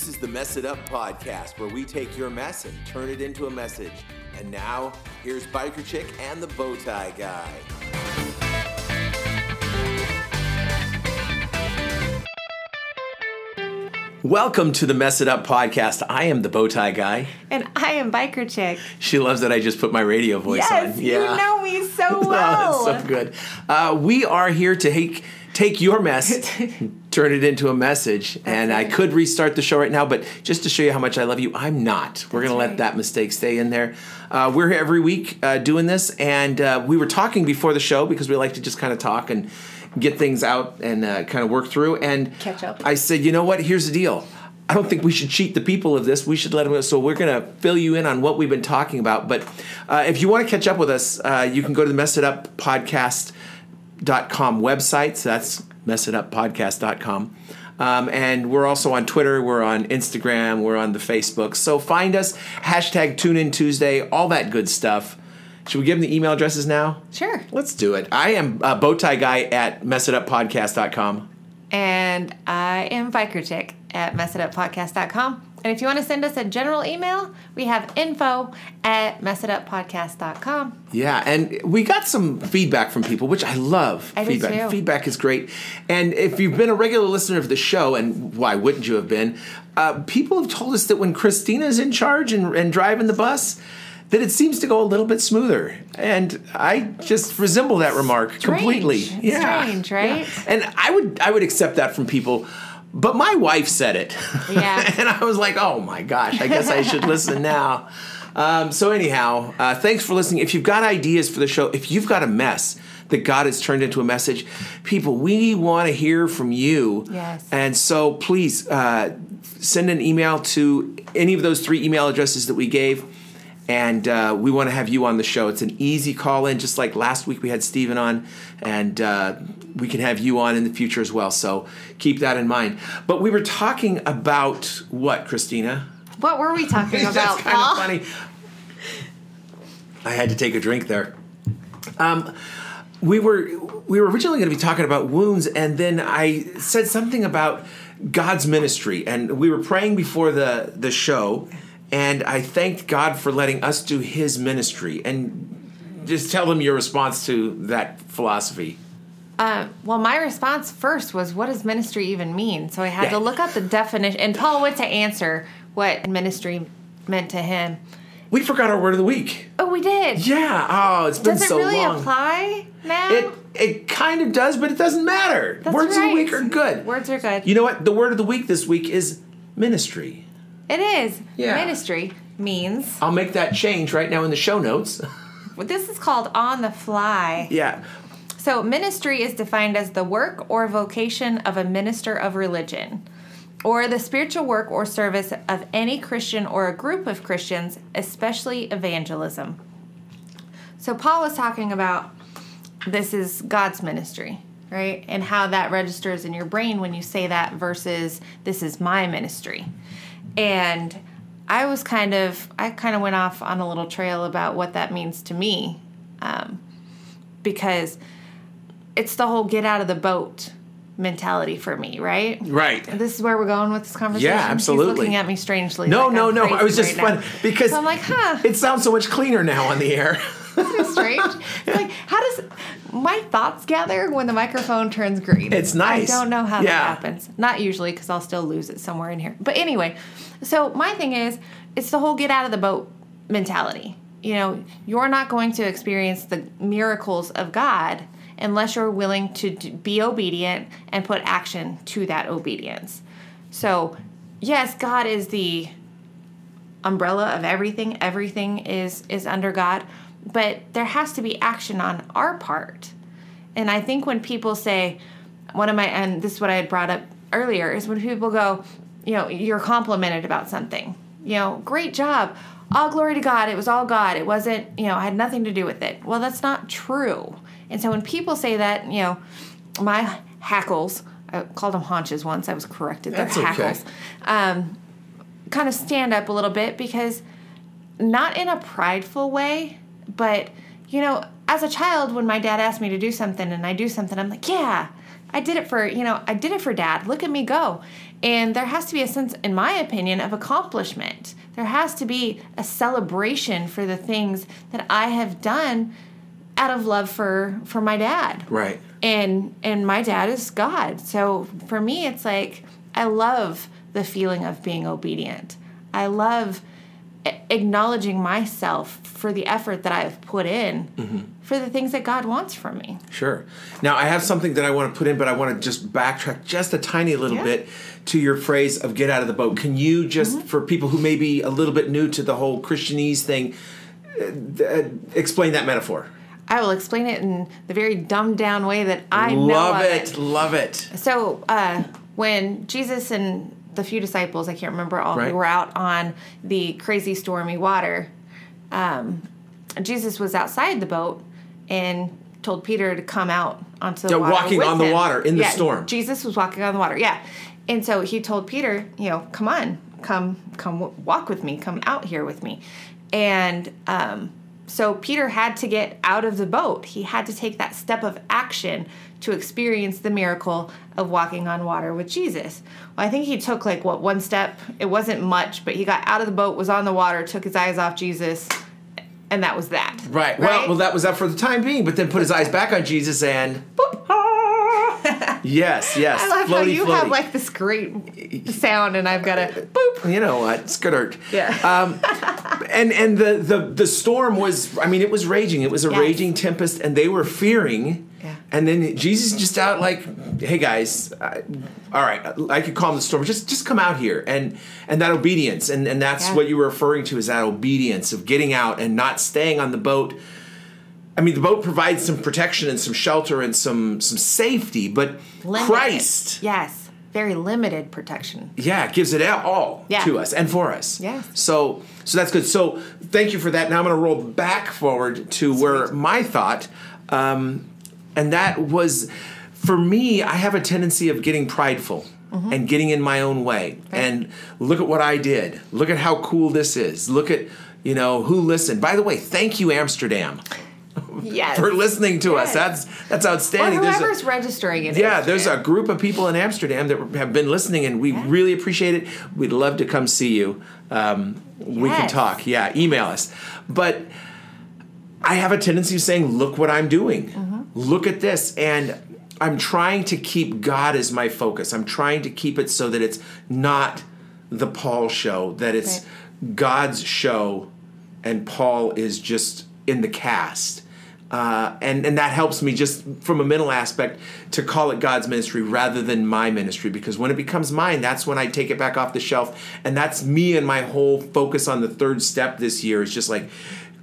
This is the Mess It Up podcast where we take your mess and turn it into a message. And now, here's Biker Chick and the Bowtie Guy. Welcome to the Mess It Up podcast. I am the Bowtie Guy. And I am Biker Chick. She loves that I just put my radio voice yes, on. you know me so well. Oh, that's so good. Uh, we are here to take take your mess, turn it into a message. and I could restart the show right now, but just to show you how much I love you, I'm not. We're going to let that mistake stay in there. Uh, we're here every week uh, doing this, and uh, we were talking before the show because we like to just kind of talk and get things out and uh, kind of work through. And Catch up. I said, you know what? Here's the deal. I don't think we should cheat the people of this. We should let them go. So we're going to fill you in on what we've been talking about. But uh, if you want to catch up with us, uh, you can go to the Mess It Up podcast.com website. So that's mess it up messituppodcast.com. Um, and we're also on Twitter, we're on Instagram, we're on the Facebook. So find us, hashtag Tune In Tuesday, all that good stuff. Should we give them the email addresses now? Sure. Let's do it. I am uh, Bowtie Guy at messituppodcast.com. And I am Biker Chick at messituppodcast.com. And if you want to send us a general email, we have info at messituppodcast.com. Yeah, and we got some feedback from people, which I love. I do feedback. too. Feedback is great. And if you've been a regular listener of the show, and why wouldn't you have been? Uh, people have told us that when Christina's in charge and, and driving the bus, that it seems to go a little bit smoother. And I just resemble that remark completely. Yeah, Strange, right? Yeah. And I would I would accept that from people. But my wife said it. Yeah. and I was like, oh my gosh, I guess I should listen now. Um, so, anyhow, uh, thanks for listening. If you've got ideas for the show, if you've got a mess that God has turned into a message, people, we want to hear from you. Yes. And so, please uh, send an email to any of those three email addresses that we gave. And uh, we want to have you on the show. It's an easy call in, just like last week we had Steven on, and uh, we can have you on in the future as well. So keep that in mind. But we were talking about what, Christina? What were we talking about, That's kind Paul? of funny. I had to take a drink there. Um, we were we were originally going to be talking about wounds, and then I said something about God's ministry, and we were praying before the the show, and I thanked God for letting us do His ministry, and just tell them your response to that philosophy. Uh, well, my response first was, what does ministry even mean? So I had Yeah. to look up the definition. And Paul went to answer what ministry meant to him. We forgot our word of the week. Oh, we did. Yeah. Oh, it's been it so really long. Does it really apply now? It it kind of does, but it doesn't matter. That's Words of the week are good. Words are good. You know what? The word of the week this week is ministry. It is. Yeah. Ministry means. I'll make that change right now in the show notes. This is called on the fly. yeah. So, ministry is defined as the work or vocation of a minister of religion, or the spiritual work or service of any Christian or a group of Christians, especially evangelism. So, Paul was talking about this is God's ministry, right? And how that registers in your brain when you say that versus this is my ministry. And I was kind of, I kind of went off on a little trail about what that means to me. Um, because it's the whole get out of the boat mentality for me, right? Right. This is where we're going with this conversation. Yeah, absolutely. He's looking at me strangely. No, like no, I'm no. I was just right fun because So I'm like, huh. it sounds so much cleaner now on the air. It's strange. It's like, how does my thoughts gather when the microphone turns green? It's nice. I don't know how Yeah. that happens. Not usually, because I'll still lose it somewhere in here. But anyway, so my thing is, it's the whole get out of the boat mentality. You know, you're not going to experience the miracles of God unless you're willing to be obedient and put action to that obedience. So, yes, God is the umbrella of everything everything is is under god but there has to be action on our part and i think when people say one of my and this is what i had brought up earlier is when people go you know you're complimented about something. You know great job. All glory to god. It was all god. It wasn't you know i had nothing to do with it. Well that's not true. And so when people say that you know my hackles i called them haunches once. I was corrected. They're That's okay. hackles. Um, kind of stand up a little bit because not in a prideful way, but you know, as a child, when my dad asked me to do something and I do something, I'm like, yeah, I did it for, you know, I did it for dad. Look at me go. And there has to be a sense, in my opinion, of accomplishment. There has to be a celebration for the things that I have done out of love for for my dad. Right. And and my dad is God. So for me it's like I love the feeling of being obedient. I love acknowledging myself for the effort that I've put in mm-hmm. for the things that God wants from me. Sure. Now I have something that I want to put in, but I want to just backtrack just a tiny little yeah. bit to your phrase of get out of the boat. Can you just, mm-hmm. for people who may be a little bit new to the whole Christianese thing, uh, uh explain that metaphor? I will explain it in the very dumbed down way that I love know. it, it. Love it. So uh, when Jesus and the few disciples, I can't remember all, right. who were out on the crazy stormy water. Um, Jesus was outside the boat and told Peter to come out onto the yeah, water. walking on him. the water in the storm. Jesus was walking on the water. Yeah, and so he told Peter, you know, come on, come, come walk with me, come out here with me, and um, so Peter had to get out of the boat. He had to take that step of action to experience the miracle of walking on water with Jesus. Well, I think he took like what one step. It wasn't much, but he got out of the boat, was on the water, took his eyes off Jesus, and that was that. Right. right? Well, well, that was that for the time being, but then put his eyes back on Jesus and. Boop. Yes, yes. I love floaty, how you floaty. have like this great sound, and I've got a boop. You know what? Skirt. Yeah. Um, and and the, the the storm was. I mean, it was raging. It was a yes. raging tempest, and they were fearing yeah. And then Jesus just out like, "Hey guys, I, all right, I could calm the storm. Just just come out here." And and that obedience, and and that's yeah. what you were referring to is that obedience of getting out and not staying on the boat. I mean, the boat provides some protection and some shelter and some some safety, but limited. Christ, yes, very limited protection. Yeah, it gives it all yeah. to us and for us. Yes. So so that's good. So thank you for that. Now I'm going to roll back forward to Sweet. where my thought. Um, and that was for me i have a tendency of getting prideful mm-hmm. and getting in my own way right. and look at what i did look at how cool this is look at you know who listened by the way thank you amsterdam yes. for listening to yes. us. That's that's outstanding. Or whoever's a, registering it. Yeah, there's a group of people in Amsterdam that have been listening, and we yeah. really appreciate it. We'd love to come see you. Um, yes. We can talk. Yeah, email us. But I have a tendency of saying, "Look what I'm doing." Mm-hmm look at this and I'm trying to keep God as my focus. I'm trying to keep it so that it's not the Paul show, that it's right. God's show, and Paul is just in the cast. Uh, and and that helps me just from a mental aspect to call it God's ministry rather than my ministry. Because when it becomes mine, that's when I take it back off the shelf, and that's me and my whole focus on the third step this year is just like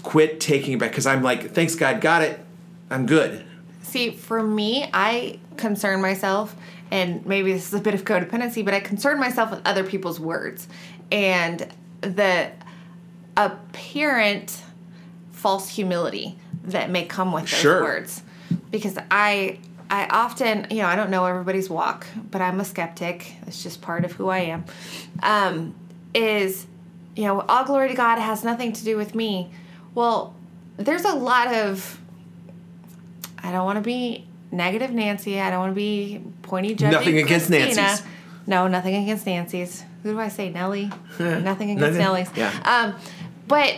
quit taking it back. Because I'm like, thanks God, got it, I'm good. See, for me, I concern myself, and maybe this is a bit of codependency, but I concern myself with other people's words. And the apparent false humility that may come with those sure. words. Because I I often, you know, I don't know everybody's walk, but I'm a skeptic. It's just part of who I am. Um, is, you know, all glory to God has nothing to do with me. Well, there's a lot of I don't want to be negative Nancy. I don't want to be pointy judging. Nothing against Nancy's. No, nothing against Nancy's. Who do I say? Nellie. nothing against Nellie's. Yeah. Um, but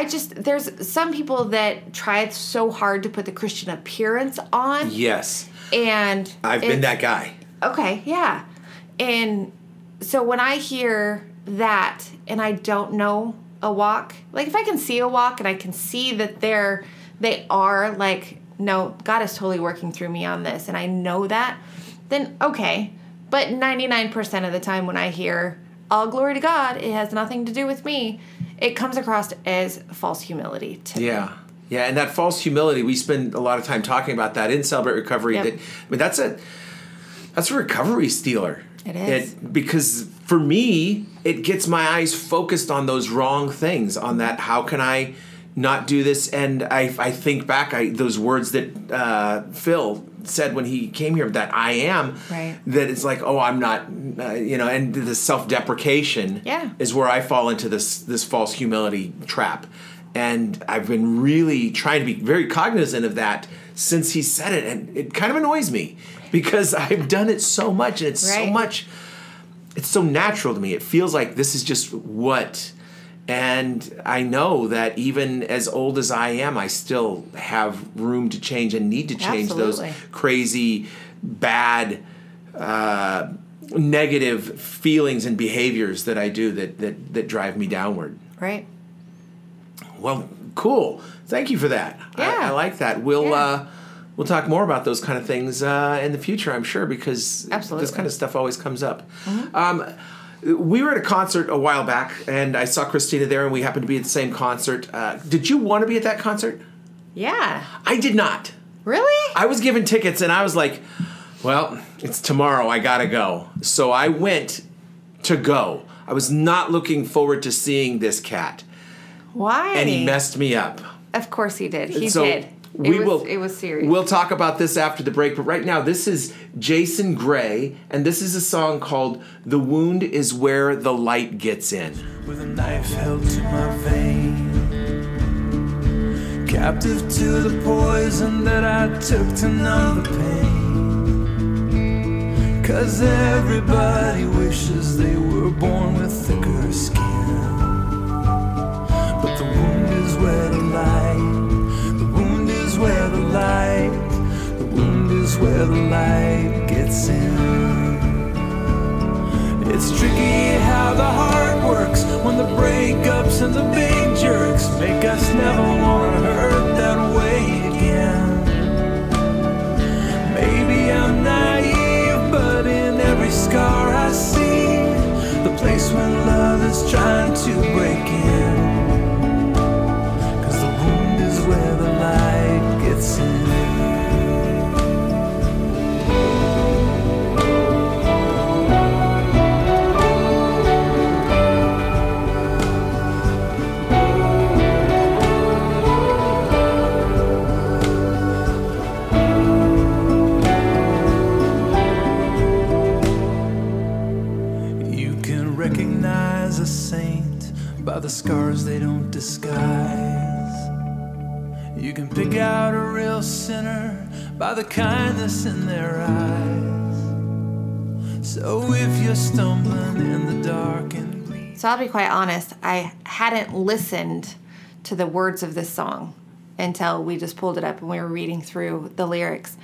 I just there's some people that try so hard to put the Christian appearance on. Yes. And I've been that guy. Okay, yeah. And so when I hear that and I don't know a walk, like if I can see a walk and I can see that they're they are like, no, God is totally working through me on this, and I know that, then okay. But 99% of the time when I hear, all glory to God, it has nothing to do with me, it comes across as false humility to yeah. Me. Yeah, and that false humility, we spend a lot of time talking about that in Celebrate Recovery. Yep. That I mean that's a that's a recovery stealer. It is. It, because for me, it gets my eyes focused on those wrong things, on that how can I not do this. And I, I think back, I, those words that uh, Phil said when he came here, that I am, right. that it's like, oh, I'm not, uh, you know, and the self deprecation yeah. is where I fall into this this false humility trap. And I've been really trying to be very cognizant of that since he said it. And it kind of annoys me because I've done it so much and it's so much, it's so natural to me. It feels like this is just what. And I know that even as old as I am, I still have room to change and need to change Absolutely. those crazy, bad, uh, negative feelings and behaviors that I do that, that, that drive me downward. Right. Well, cool. Thank you for that. I, Yeah. I like that. We'll Yeah. uh, we'll talk more about those kind of things uh, in the future, I'm sure, because this Absolutely. Mm-hmm. kind of stuff always comes up. Um, we were at a concert a while back, and I saw Christina there, and we happened to be at the same concert. Uh, did you want to be at that concert? Yeah. I did not. Really? I was given tickets, and I was like, "Well, it's tomorrow. I gotta go." So I went to go. I was not looking forward to seeing this cat, Why? and he messed me up. Of course he did. He so did. We was, will. It was serious. We'll talk about this after the break, but right now, this is Jason Gray, and this is a song called "The Wound Is Where the Light Gets In." with a knife held to my vein. Captive to the poison that I took to numb the pain. Cause everybody wishes they were born with thicker skin. Where the light gets in. It's tricky how the heart works when the breakups and the big jerks make us never want to hurt that way again. Maybe I'm naive, but in every scar I see the place where love is trying to break in. By the scars they don't disguise. You can pick out a real sinner by the kindness in their eyes. So if you're stumbling in the dark and So I'll be quite honest, I hadn't listened to the words of this song until we just pulled it up and we were reading through the lyrics.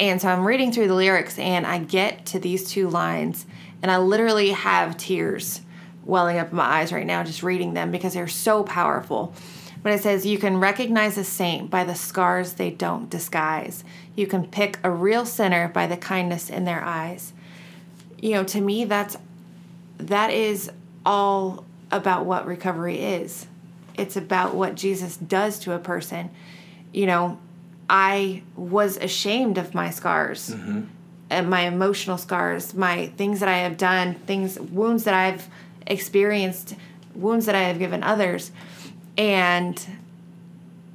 And so I'm reading through the lyrics and I get to these two lines and I literally have tears welling up in my eyes right now just reading them because they're so powerful. But it says, You can recognize a saint by the scars they don't disguise. You can pick a real sinner by the kindness in their eyes. You know, to me, that's that is all about what recovery is. It's about what Jesus does to a person. You know, I was ashamed of my scars mm-hmm. and my emotional scars, my things that I have done, things, wounds that I've experienced, wounds that I have given others. And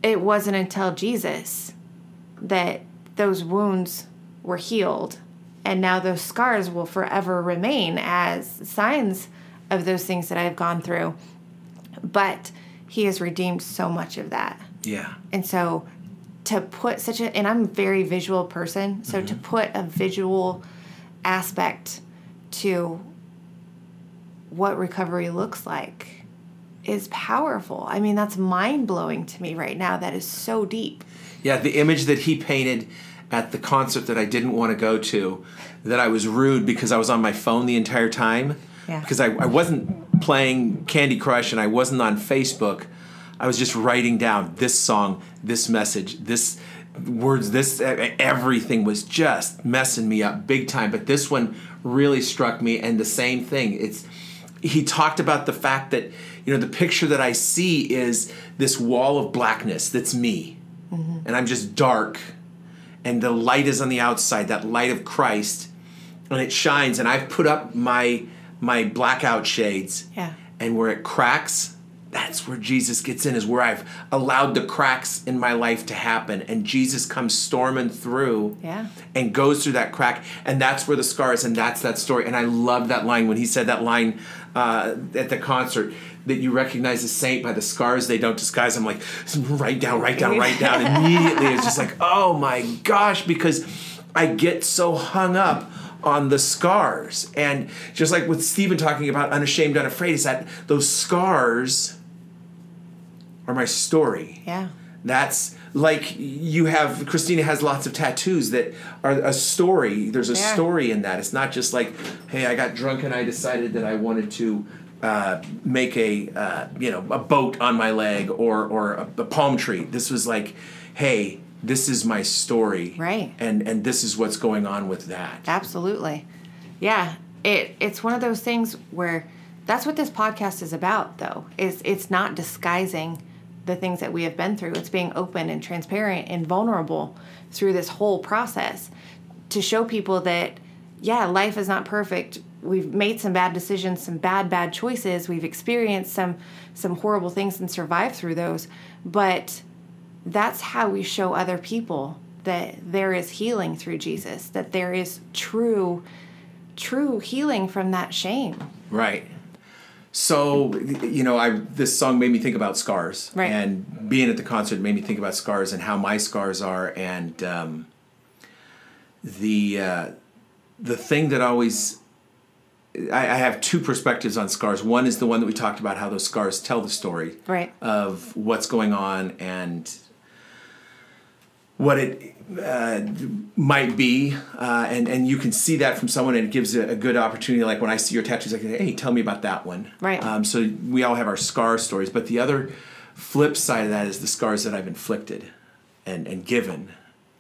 it wasn't until Jesus that those wounds were healed. And now those scars will forever remain as signs of those things that I've gone through. But he has redeemed so much of that. Yeah. And so to put such a and I'm a very visual person, so to mm-hmm. put a visual aspect to what recovery looks like is powerful. I mean, that's mind-blowing to me right now. That is so deep. Yeah, the image that he painted at the concert that I didn't want to go to, that I was rude because I was on my phone the entire time. Yeah. Because I, I wasn't playing Candy Crush and I wasn't on Facebook. I was just writing down this song, this message, this words, this everything was just messing me up big time. But this one really struck me, and the same thing. It's he talked about the fact that you know the picture that I see is this wall of blackness that's me, mm-hmm. and I'm just dark, and the light is on the outside, that light of Christ, and it shines. And I've put up my my blackout shades, Yeah. and where it cracks, that's where Jesus gets in, is where I've allowed the cracks in my life to happen. And Jesus comes storming through Yeah. and goes through that crack. And that's where the scar is, and that's that story. And I love that line when he said that line uh, at the concert that you recognize a saint by the scars they don't disguise. I'm like, write down, write down, write down. Immediately, it's just like, oh my gosh, because I get so hung up on the scars. And just like with Stephen talking about unashamed, unafraid, is that those scars are my story. Yeah. That's like you have Christina has lots of tattoos that are a story. There's a Yeah. story in that. It's not just like, hey, I got drunk and I decided that I wanted to uh, make a uh, you know a boat on my leg or or a, a palm tree. This was like, hey, this is my story, Right. And and this is what's going on with that. Absolutely. Yeah. It it's one of those things where that's what this podcast is about though. Is it's not disguising the things that we have been through. It's being open and transparent and vulnerable through this whole process to show people that yeah, life is not perfect. We've made some bad decisions, some bad bad choices. We've experienced some some horrible things and survived through those. But that's how we show other people that there is healing through Jesus, that there is true true healing from that shame. Right. So you know, I this song made me think about scars, Right. and being at the concert made me think about scars and how my scars are, and um, the uh, the thing that always I, I have two perspectives on scars. One is the one that we talked about, how those scars tell the story Right. of what's going on and what it uh, might be, uh, and and you can see that from someone, and it gives a, a good opportunity. Like when I see your tattoos, I can say, "Hey, tell me about that one." Right. Um, so we all have our scar stories, but the other flip side of that is the scars that I've inflicted, and and given,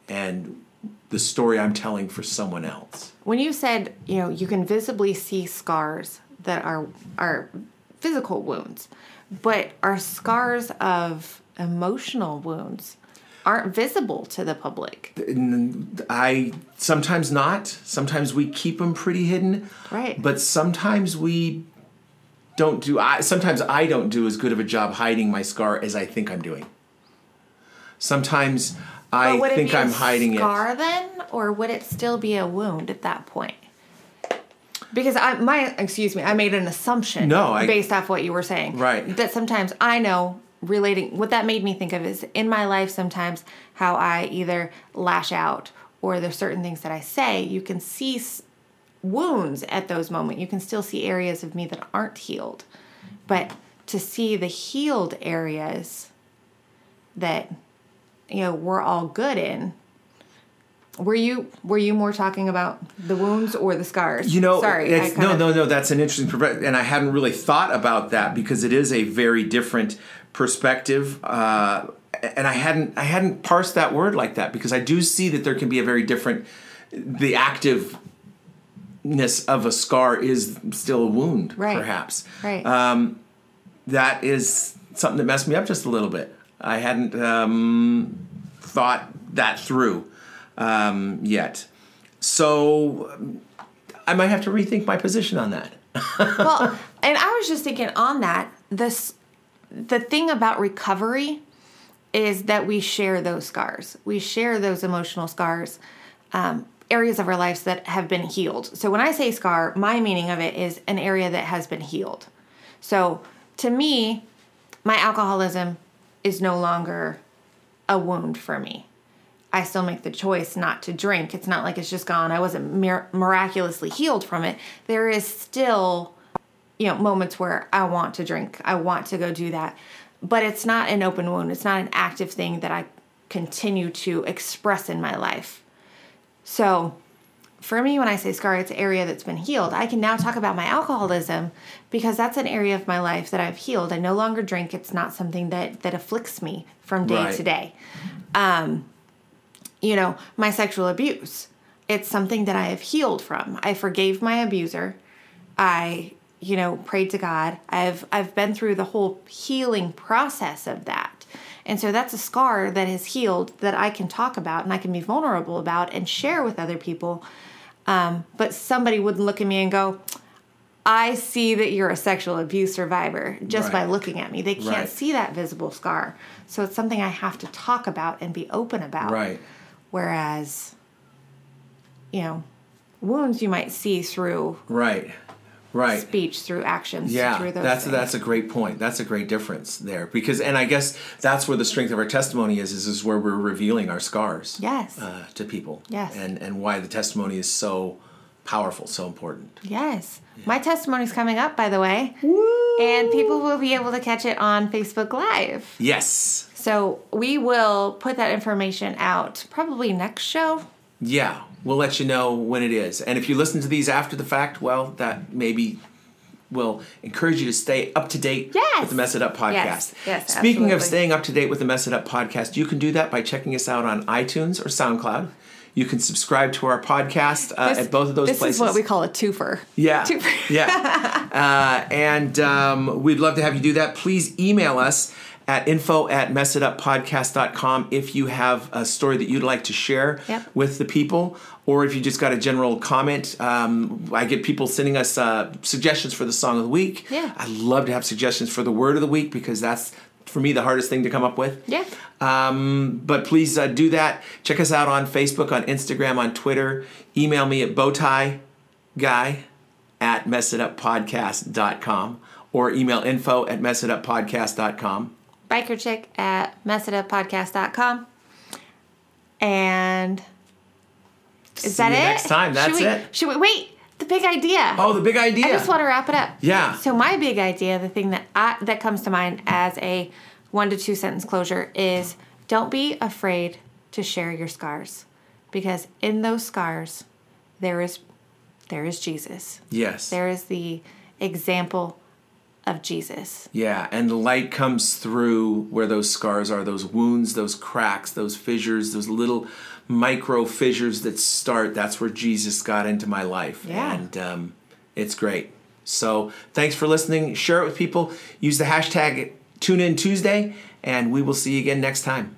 and the story I'm telling for someone else. When you said, you know, you can visibly see scars that are are physical wounds, but are scars of emotional wounds aren't visible to the public. I sometimes not. Sometimes we keep them pretty hidden. Right. But sometimes we don't do. I sometimes I don't do as good of a job hiding my scar as I think I'm doing. Sometimes I would think I'm a hiding scar it. then, or would it still be a wound at that point? Because I my excuse me, I made an assumption. No, I- based off what you were saying. Right. That sometimes I know relating what that made me think of is in my life sometimes how I either lash out or there's certain things that I say. You can see wounds at those moments. You can still see areas of me that aren't healed, but to see the healed areas that you know we're all good in were you were you more talking about the wounds or the scars You know, sorry no, kind no, no. That's an interesting, and I hadn't really thought about that because it is a very different perspective. Uh, and I hadn't, I hadn't parsed that word like that because I do see that there can be a very different. The activeness of a scar is still a wound, Right. perhaps. right Um, that is something that messed me up just a little bit. I hadn't um, thought that through um, yet. So I might have to rethink my position on that. well and i was just thinking on that this the thing about recovery is that we share those scars we share those emotional scars um, areas of our lives that have been healed so when i say scar my meaning of it is an area that has been healed so to me my alcoholism is no longer a wound for me I still make the choice not to drink. It's not like it's just gone. I wasn't mir- miraculously healed from it. There is still, you know, moments where I want to drink. I want to go do that. But it's not an open wound. It's not an active thing that I continue to express in my life. So, for me, when I say scar, it's an area that's been healed. I can now talk about my alcoholism because that's an area of my life that I've healed. I no longer drink. It's not something that that afflicts me from day Right. to day. Um, you know, my sexual abuse. It's something that I have healed from. I forgave my abuser. I, you know, prayed to God. I've I've been through the whole healing process of that. And so that's a scar that has healed that I can talk about and I can be vulnerable about and share with other people. Um, but somebody wouldn't look at me and go, I see that you're a sexual abuse survivor just by looking at me. They can't Right. see that visible scar. So it's something I have to talk about and be open about. Right. Whereas, you know, wounds you might see through. Right. Right. speech, through actions, Yeah, through those that's things. that's a great point. That's a great difference there because, and I guess that's where the strength of our testimony is. Is, is where we're revealing our scars. Yes. Uh, to people. Yes. And and why the testimony is so powerful, so important. Yes. My testimony is coming up, by the way. Woo! And people will be able to catch it on Facebook Live. Yes. So we will put that information out probably next show. Yeah, we'll let you know when it is. And if you listen to these after the fact, well, that maybe will encourage you to stay up to date Yes. with the Mess It Up podcast. Yes, yes, Speaking of staying up to date with the Mess It Up podcast, you can do that by checking us out on iTunes or SoundCloud. You can subscribe to our podcast uh, at both of those this places. is what we call a twofer. Yeah. Twofer. yeah. Uh, and um, we'd love to have you do that. Please email us at info at messituppodcast.com if you have a story that you'd like to share Yep. with the people or if you just got a general comment. Um, I get people sending us uh, suggestions for the song of the week. Yeah. I love to have suggestions for the word of the week because that's, for me, the hardest thing to come up with. Yeah. Um, but please uh, do that. Check us out on Facebook, on Instagram, on Twitter. Email me at bowtie guy at messituppodcast.com or email info at messituppodcast.com. Biker chick at messituppodcast.com. And is See that it? next time. That's should we, it. Should we wait? The big idea. Oh, the big idea. I just want to wrap it up. Yeah. So my big idea, the thing that I, that comes to mind as a one to two sentence closure is don't be afraid to share your scars because in those scars there is there is Jesus. yes. There is the example of Jesus. Yeah, and the light comes through where those scars are, those wounds, those cracks, those fissures, those little micro fissures that start. That's where Jesus got into my life. Yeah. And um, it's great. So thanks for listening. Share it with people. Use the hashtag TuneInTuesday, and we will see you again next time.